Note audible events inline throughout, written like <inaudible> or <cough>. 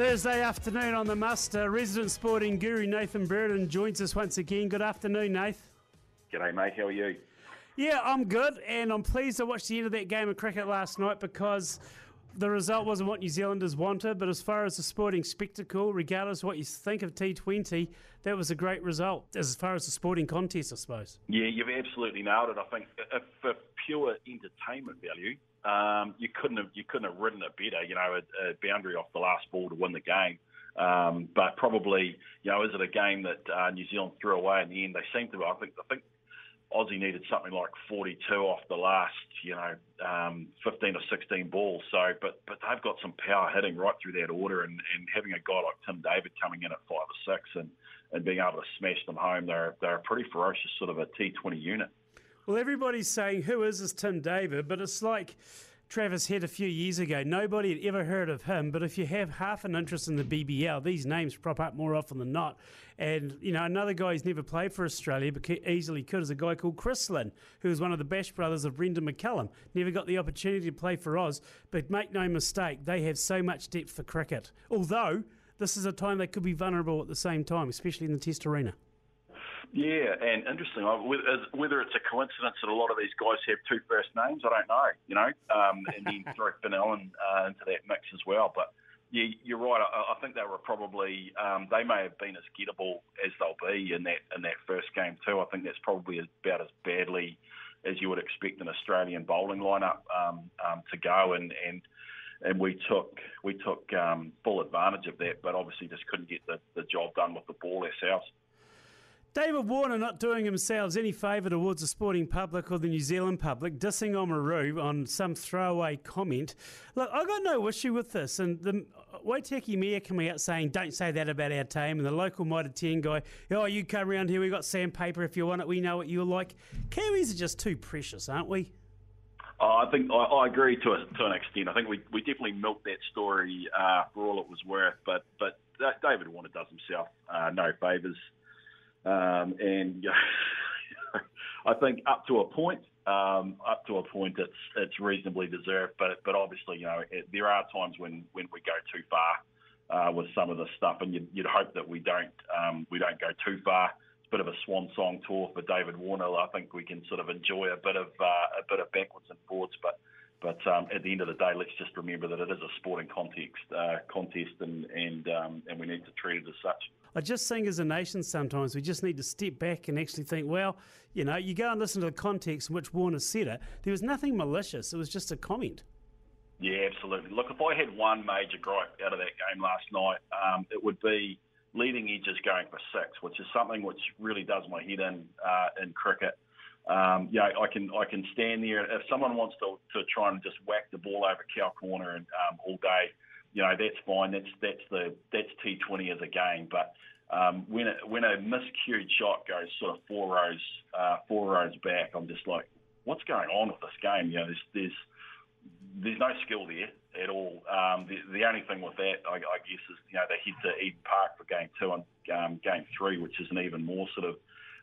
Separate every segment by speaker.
Speaker 1: Thursday afternoon on the muster. Resident sporting guru Nathan Burdon joins us once again. Good afternoon, Nath.
Speaker 2: G'day, mate. How are you?
Speaker 1: Yeah, I'm good, and I'm pleased to watch the end of that game of cricket last night because the result wasn't what New Zealanders wanted, but as far as the sporting spectacle, regardless of what you think of T20, that was a great result as far as the sporting contest, I suppose.
Speaker 2: Yeah, you've absolutely nailed it. I think uh, for pure entertainment value, um, you couldn't have you couldn't have ridden it better. You know, a, a boundary off the last ball to win the game. Um, but probably, you know, is it a game that uh, New Zealand threw away in the end? They seem to. I think. I think Aussie needed something like 42 off the last, you know, um, 15 or 16 balls. So, but but they've got some power hitting right through that order, and, and having a guy like Tim David coming in at five or six and, and being able to smash them home, they're they're a pretty ferocious sort of a T20 unit.
Speaker 1: Well, everybody's saying who is this Tim David, but it's like Travis Head a few years ago. Nobody had ever heard of him, but if you have half an interest in the BBL, these names prop up more often than not. And, you know, another guy who's never played for Australia but easily could is a guy called Chris Lynn, who was one of the Bash brothers of Brendon McCullum. Never got the opportunity to play for Oz, but make no mistake, they have so much depth for cricket. Although, this is a time they could be vulnerable at the same time, especially in the Test arena.
Speaker 2: Yeah, and interesting. Whether it's a coincidence that a lot of these guys have two first names, I don't know. You know, um, and then <laughs> throw Finn Allen uh, into that mix as well. But yeah, you're right. I, I think they were probably um, they may have been as gettable as they'll be in that in that first game too. I think that's probably about as badly as you would expect an Australian bowling lineup um, um, to go, and and and we took we took um, full advantage of that, but obviously just couldn't get the, the job done with the ball ourselves.
Speaker 1: David Warner not doing themselves any favour towards the sporting public or the New Zealand public, dissing Oamaru on some throwaway comment. Look, I've got no issue with this. And the Waitaki Mayor coming out saying, don't say that about our team. And the local Mitre 10 guy, oh, you come around here, we got sandpaper if you want it, we know what you're like. Kiwis are just too precious, aren't we?
Speaker 2: Oh, I think I, I agree to a, to an extent. I think we, we definitely milked that story uh, for all it was worth. But but David Warner does himself uh, no favours. Um, and <laughs> I think up to a point, um, up to a point, it's it's reasonably deserved. But but obviously, you know, it, there are times when when we go too far uh, with some of the stuff, and you'd, you'd hope that we don't um, we don't go too far. It's a bit of a swan song tour for David Warner. I think we can sort of enjoy a bit of uh, a bit of backwards and forwards, but. But um, at the end of the day, let's just remember that it is a sporting context uh, contest, and and um, and we need to treat it as such.
Speaker 1: I just think as a nation sometimes we just need to step back and actually think, well, you know, you go and listen to the context in which Warner said it. There was nothing malicious. It was just a comment.
Speaker 2: Yeah, absolutely. Look, if I had one major gripe out of that game last night, um, it would be leading edges going for six, which is something which really does my head in uh, in cricket. Um, yeah, I can I can stand there. If someone wants to, to try and just whack the ball over cow corner and um, all day, you know that's fine. That's that's the that's T20 as a game. But um, when a, when a miscued shot goes sort of four rows uh, four rows back, I'm just like, what's going on with this game? You know, there's there's, there's no skill there at all. Um, the, the only thing with that, I, I guess, is you know they head to Eden Park for game two and um, game three, which is an even more sort of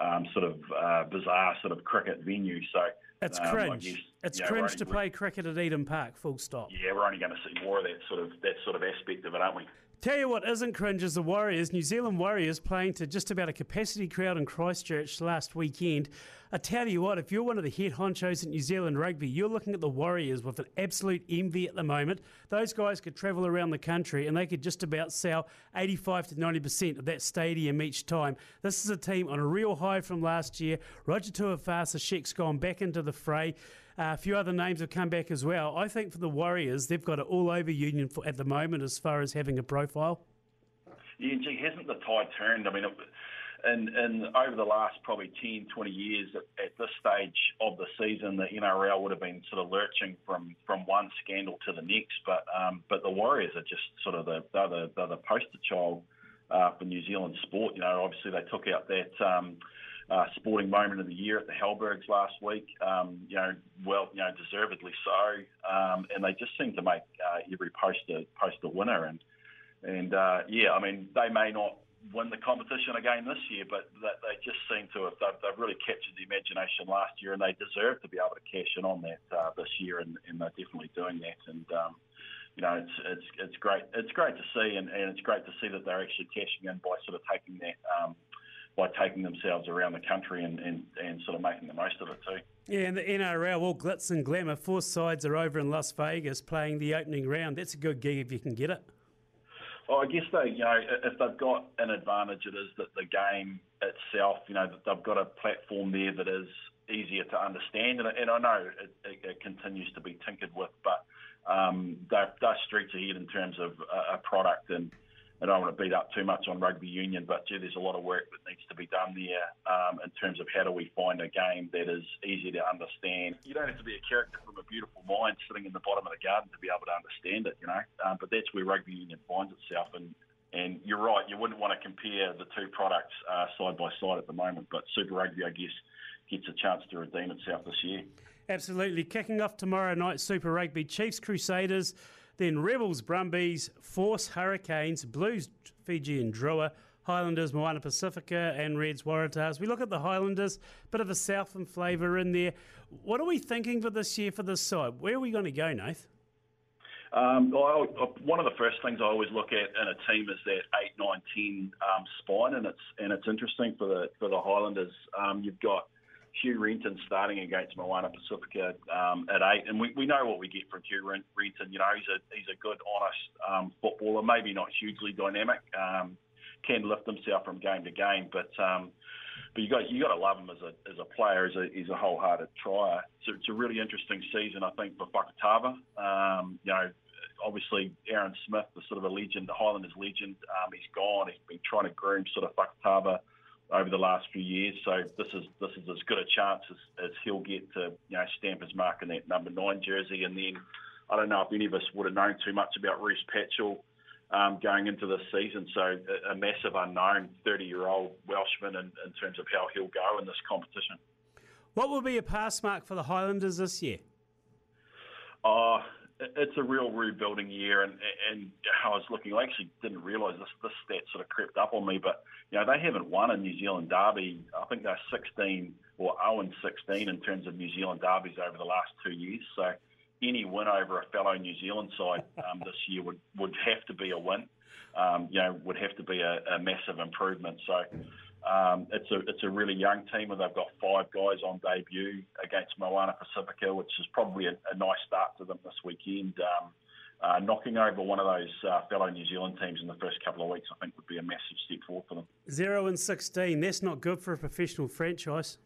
Speaker 2: um, sort of uh, bizarre sort of cricket venue. So
Speaker 1: it's um, cringe. Guess, it's cringe to play cricket at Eden Park. Full stop.
Speaker 2: Yeah, we're only going to see more of that sort of that sort of aspect of it, aren't we?
Speaker 1: Tell you what isn't cringe is the Warriors. New Zealand Warriors playing to just about a capacity crowd in Christchurch last weekend. I tell you what, if you're one of the head honchos at New Zealand rugby, you're looking at the Warriors with an absolute envy at the moment. Those guys could travel around the country and they could just about sell 85 to 90% of that stadium each time. This is a team on a real high from last year. Roger Tuivasa-Sheck's gone back into the fray. Uh, a few other names have come back as well. I think for the Warriors, they've got it all over Union for, at the moment as far as having a profile.
Speaker 2: Yeah, gee, hasn't the tide turned? I mean, and, and over the last probably 10, 20 years at, at this stage of the season, the NRL would have been sort of lurching from, from one scandal to the next. But um, but the Warriors are just sort of the they're the, they're the poster child uh, for New Zealand sport. You know, obviously they took out that. Um, uh, sporting moment of the year at the Halbergs last week. Um, you know, well, you know, deservedly so. Um, and they just seem to make uh, every post a post a winner. And and uh, yeah, I mean, they may not win the competition again this year, but they just seem to have they've, they've, really captured the imagination last year, and they deserve to be able to cash in on that uh, this year, and, and, they're definitely doing that. And um, you know, it's it's it's great. It's great to see, and, and it's great to see that they're actually cashing in by sort of taking that. Um, by taking themselves around the country and, and, and sort of making the most of it too.
Speaker 1: Yeah, and the NRL, all glitz and glamour. Four sides are over in Las Vegas playing the opening round. That's a good gig if you can get it.
Speaker 2: Well, I guess they, you know, if they've got an advantage, it is that the game itself, you know, that they've got a platform there that is easier to understand. And, and I know it, it, it continues to be tinkered with, but um, they're, they're streets ahead in terms of a, a product. And I don't want to beat up too much on rugby union, but gee, there's a lot of work that needs to be done there um, in terms of how do we find a game that is easy to understand. You don't have to be a character from a beautiful mind sitting in the bottom of the garden to be able to understand it, you know. Um, but that's where rugby union finds itself, and and you're right, you wouldn't want to compare the two products uh, side by side at the moment, but Super Rugby, I guess, gets a chance to redeem itself this year.
Speaker 1: Absolutely. Kicking off tomorrow night, Super Rugby, Chiefs Crusaders, then Rebels Brumbies, Force Hurricanes, Blues Fijian Drua, Highlanders Moana Pacifica, and Reds Waratahs. We look at the Highlanders, bit of a southern flavour in there. What are we thinking for this year for this side? Where are we going to go, Nath?
Speaker 2: Um, one of the first things I always look at in a team is that eight, nine, ten um, spine, and it's and it's interesting for the for the Highlanders. Um, you've got Hugh Renton starting against Moana Pacifica um, at eight, and we, we know what we get from Hugh Renton. You know, he's a he's a good, honest um, footballer. Maybe not hugely dynamic. Um, can lift himself from game to game, but um, but you got you got to love him as a as a player. As a he's a wholehearted trier. So it's a really interesting season, I think, for Fakatava. Um, you know, obviously Aaron Smith, the sort of a legend, the Highlanders legend. Um, he's gone. He's been trying to groom sort of Fakatava over the last few years. So this is this is as good a chance as, as he'll get to you know stamp his mark in that number nine jersey. And then I don't know if any of us would have known too much about Rhys Patchell um, going into this season. So a, a massive unknown, 30-year-old Welshman in, in terms of how he'll go in this competition.
Speaker 1: What will be a pass mark for the Highlanders this year?
Speaker 2: Oh, it's a real rebuilding year, and and I was looking. I actually didn't realise this this stat sort of crept up on me, but you know they haven't won a New Zealand derby. I think they're 16 or 0 and 16 in terms of New Zealand derbies over the last two years. So any win over a fellow New Zealand side um, this year would would have to be a win. Um, you know, would have to be a, a massive improvement. So um, it's a it's a really young team, and they've got five guys on debut against Moana Pacifica, which is probably a, a nice start to them this weekend. Um, uh, knocking over one of those uh, fellow New Zealand teams in the first couple of weeks, I think, would be a massive step forward for them.
Speaker 1: Zero and sixteen. That's not good for a professional franchise.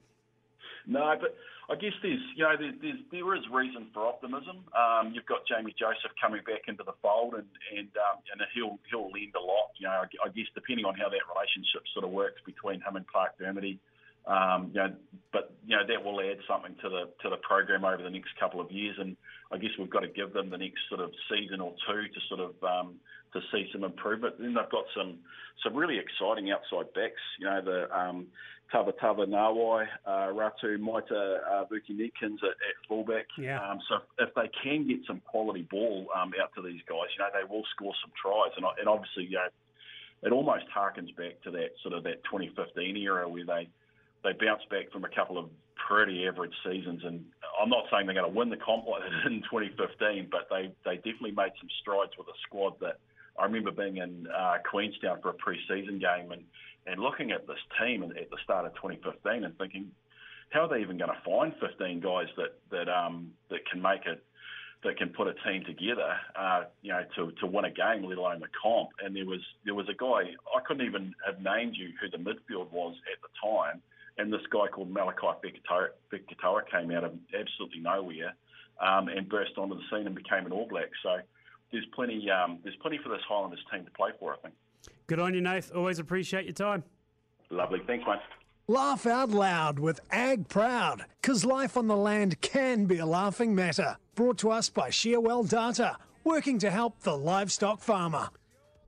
Speaker 2: No, but I guess there's, you know, there, there's, there is reason for optimism. Um, you've got Jamie Joseph coming back into the fold, and and um, and he'll he'll lend a lot. You know, I guess depending on how that relationship sort of works between him and Clark Dermody, um, you know, but you know that will add something to the to the program over the next couple of years, and I guess we've got to give them the next sort of season or two to sort of um, to see some improvement. Then they've got some some really exciting outside backs. You know, the um, Tava Tava Nawai, uh, Ratu Maita uh, Buki Netkins at, at fullback.
Speaker 1: Yeah.
Speaker 2: Um, so if they can get some quality ball um, out to these guys, you know, they will score some tries. And, and obviously, you know, it almost harkens back to that sort of that 2015 era where they they bounced back from a couple of pretty average seasons. And I'm not saying they're going to win the comp like in 2015, but they they definitely made some strides with a squad that I remember being in uh, Queenstown for a pre-season game and and looking at this team at the start of 2015 and thinking, how are they even going to find 15 guys that that um, that can make it, that can put a team together, uh, you know, to, to win a game, let alone the comp. And there was there was a guy I couldn't even have named you who the midfield was at the time, and this guy called Malakai Fekitoa came out of absolutely nowhere um, and burst onto the scene and became an All Black. So there's plenty um, there's plenty for this Highlanders team to play for, I think.
Speaker 1: Good on you, Nath. Always appreciate your time.
Speaker 2: Lovely. Thanks, mate.
Speaker 3: Laugh out loud with Ag Proud, because life on the land can be a laughing matter. Brought to us by Shearwell Data, working to help the livestock farmer.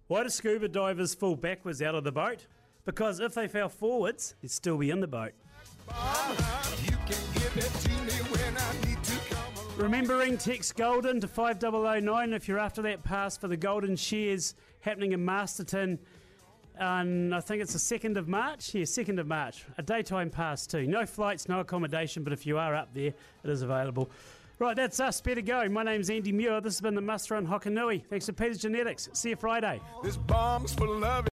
Speaker 1: Why do scuba divers fall backwards out of the boat? Because if they fell forwards, they'd still be in the boat. Remembering text Golden to 5009 if you're after that pass for the Golden Shears happening in Masterton and I think it's the 2nd of March. Yeah, 2nd of March. A daytime pass too. No flights, no accommodation, but if you are up there, it is available. Right, that's us. Better go. My name's Andy Muir. This has been the Muster on Hokonui. Thanks to Peter Genetics. See you Friday.
Speaker 4: This bomb's for love.